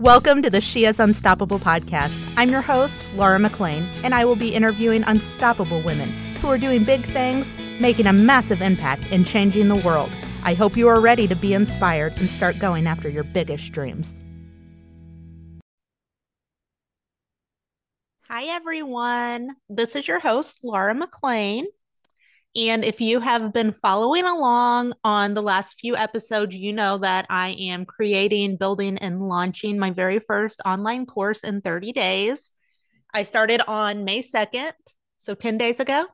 Welcome to the She is Unstoppable podcast. I'm your host, Laura McLean, and I will be interviewing unstoppable women who are doing big things, making a massive impact, and changing the world. I hope you are ready to be inspired and start going after your biggest dreams. Hi, everyone. This is your host, Laura McLean. And if you have been following along on the last few episodes, you know that I am creating, building, and launching my very first online course in 30 days. I started on May 2nd, so 10 days ago.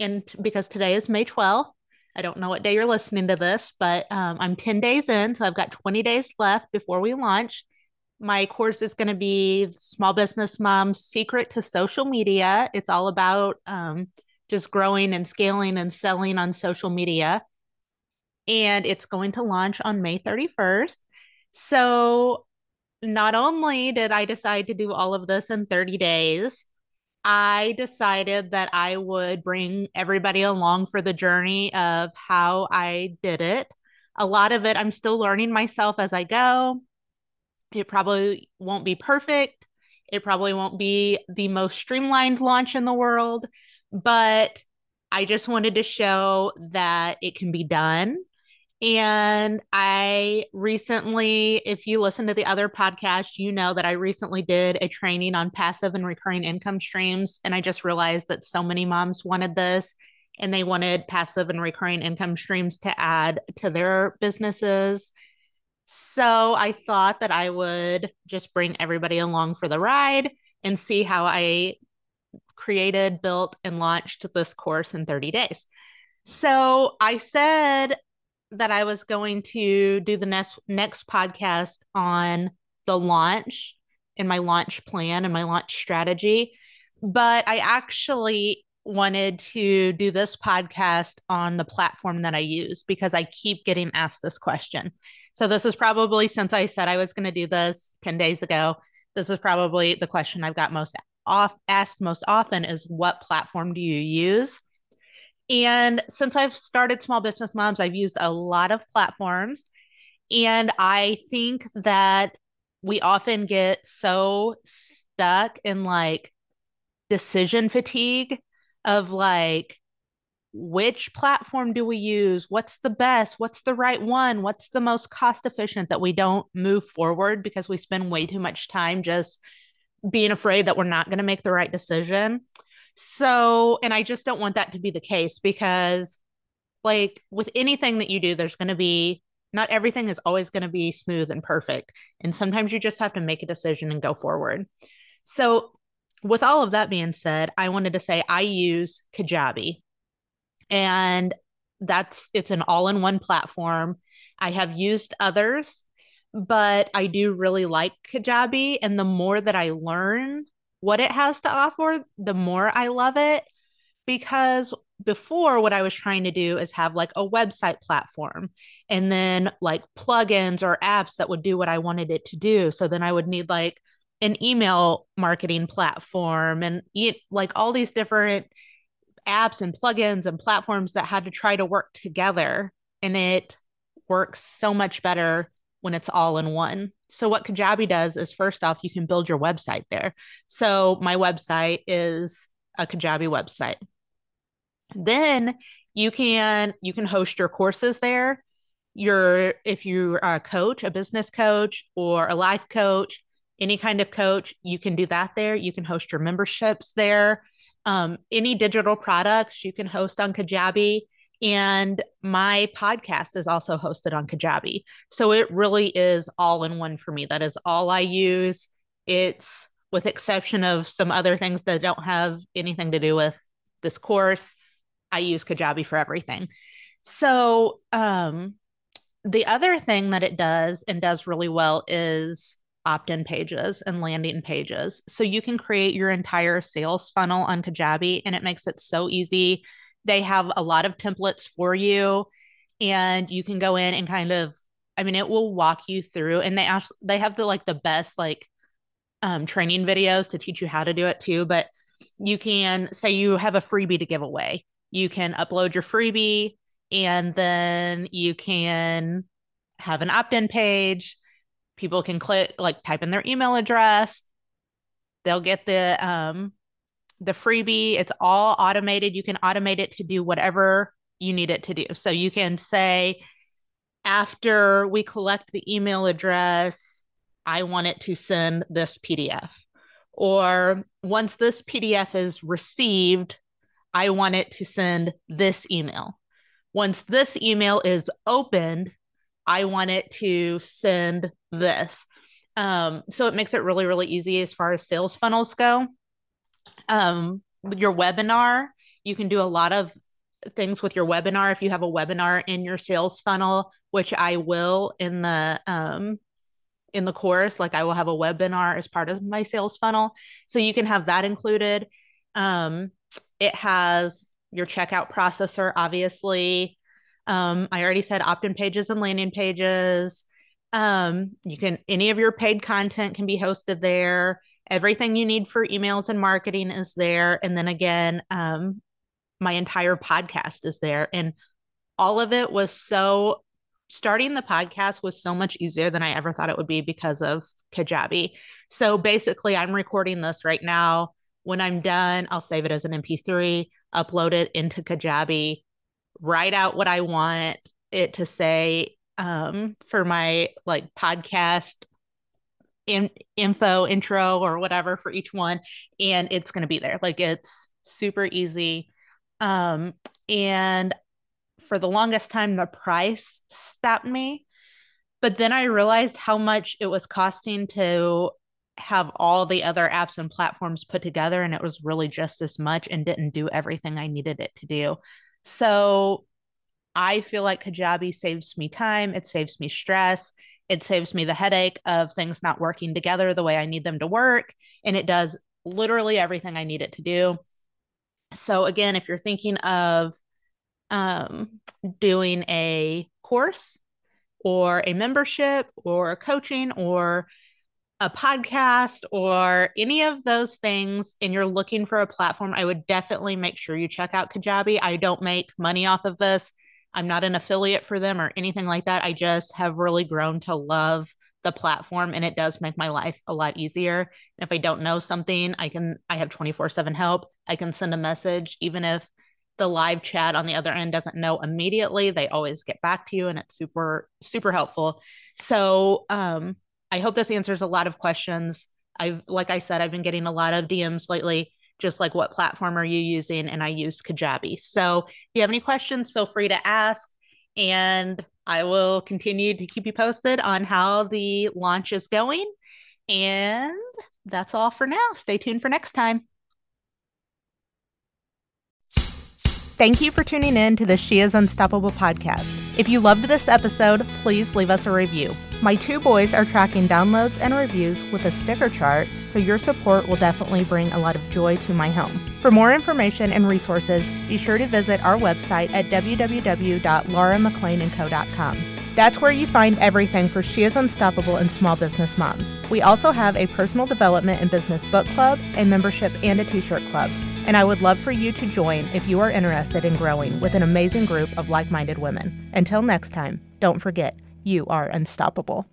And because today is May 12th, I don't know what day you're listening to this, but um, I'm 10 days in. So I've got 20 days left before we launch. My course is going to be Small Business Mom's Secret to Social Media. It's all about um, just growing and scaling and selling on social media. And it's going to launch on May 31st. So, not only did I decide to do all of this in 30 days, I decided that I would bring everybody along for the journey of how I did it. A lot of it I'm still learning myself as I go. It probably won't be perfect. It probably won't be the most streamlined launch in the world, but I just wanted to show that it can be done. And I recently, if you listen to the other podcast, you know that I recently did a training on passive and recurring income streams. And I just realized that so many moms wanted this and they wanted passive and recurring income streams to add to their businesses. So I thought that I would just bring everybody along for the ride and see how I created, built, and launched this course in 30 days. So I said that I was going to do the next next podcast on the launch and my launch plan and my launch strategy, but I actually wanted to do this podcast on the platform that I use because I keep getting asked this question. So this is probably since I said I was going to do this 10 days ago, this is probably the question I've got most off asked most often is what platform do you use? And since I've started Small Business Moms, I've used a lot of platforms. And I think that we often get so stuck in like decision fatigue of like, which platform do we use? What's the best? What's the right one? What's the most cost efficient that we don't move forward because we spend way too much time just being afraid that we're not going to make the right decision. So, and I just don't want that to be the case because, like, with anything that you do, there's going to be not everything is always going to be smooth and perfect. And sometimes you just have to make a decision and go forward. So, with all of that being said, I wanted to say I use Kajabi. And that's it's an all-in-one platform. I have used others but I do really like Kajabi. And the more that I learn what it has to offer, the more I love it. Because before, what I was trying to do is have like a website platform and then like plugins or apps that would do what I wanted it to do. So then I would need like an email marketing platform and like all these different apps and plugins and platforms that had to try to work together. And it works so much better when it's all in one. So what Kajabi does is first off, you can build your website there. So my website is a Kajabi website. Then you can you can host your courses there. Your if you're a coach, a business coach, or a life coach, any kind of coach, you can do that there. You can host your memberships there. Um, any digital products you can host on Kajabi. And my podcast is also hosted on Kajabi. So it really is all in one for me. That is all I use. It's with exception of some other things that don't have anything to do with this course, I use Kajabi for everything. So, um, the other thing that it does and does really well is opt in pages and landing pages. So you can create your entire sales funnel on Kajabi and it makes it so easy they have a lot of templates for you and you can go in and kind of I mean it will walk you through and they actually they have the like the best like um training videos to teach you how to do it too but you can say you have a freebie to give away you can upload your freebie and then you can have an opt-in page people can click like type in their email address. They'll get the um the freebie. It's all automated. You can automate it to do whatever you need it to do. So you can say after we collect the email address, I want it to send this PDF. Or once this PDF is received, I want it to send this email. Once this email is opened, I want it to send this. Um, so it makes it really, really easy as far as sales funnels go. Um, your webinar, you can do a lot of things with your webinar. If you have a webinar in your sales funnel, which I will in the um, in the course, like I will have a webinar as part of my sales funnel, so you can have that included. Um, it has your checkout processor, obviously. Um, I already said opt in pages and landing pages. Um, you can, any of your paid content can be hosted there. Everything you need for emails and marketing is there. And then again, um, my entire podcast is there. And all of it was so, starting the podcast was so much easier than I ever thought it would be because of Kajabi. So basically, I'm recording this right now. When I'm done, I'll save it as an MP3, upload it into Kajabi, write out what I want it to say um, for my like podcast in, info intro or whatever for each one and it's going to be there. Like it's super easy. Um and for the longest time the price stopped me but then i realized how much it was costing to have all the other apps and platforms put together and it was really just as much and didn't do everything i needed it to do. So I feel like Kajabi saves me time, it saves me stress, it saves me the headache of things not working together the way I need them to work, and it does literally everything I need it to do. So again, if you're thinking of um, doing a course or a membership or a coaching or a podcast or any of those things and you're looking for a platform, I would definitely make sure you check out Kajabi. I don't make money off of this. I'm not an affiliate for them or anything like that. I just have really grown to love the platform and it does make my life a lot easier. And if I don't know something, I can I have 24/7 help. I can send a message even if the live chat on the other end doesn't know immediately, they always get back to you and it's super super helpful. So, um I hope this answers a lot of questions. I've like I said, I've been getting a lot of DMs lately just like what platform are you using? And I use Kajabi. So if you have any questions, feel free to ask. And I will continue to keep you posted on how the launch is going. And that's all for now. Stay tuned for next time. Thank you for tuning in to the She is Unstoppable podcast. If you loved this episode, please leave us a review. My two boys are tracking downloads and reviews with a sticker chart, so your support will definitely bring a lot of joy to my home. For more information and resources, be sure to visit our website at www.lauramcleanandco.com. That's where you find everything for She is Unstoppable and Small Business Moms. We also have a personal development and business book club, a membership, and a t shirt club. And I would love for you to join if you are interested in growing with an amazing group of like minded women. Until next time, don't forget you are unstoppable.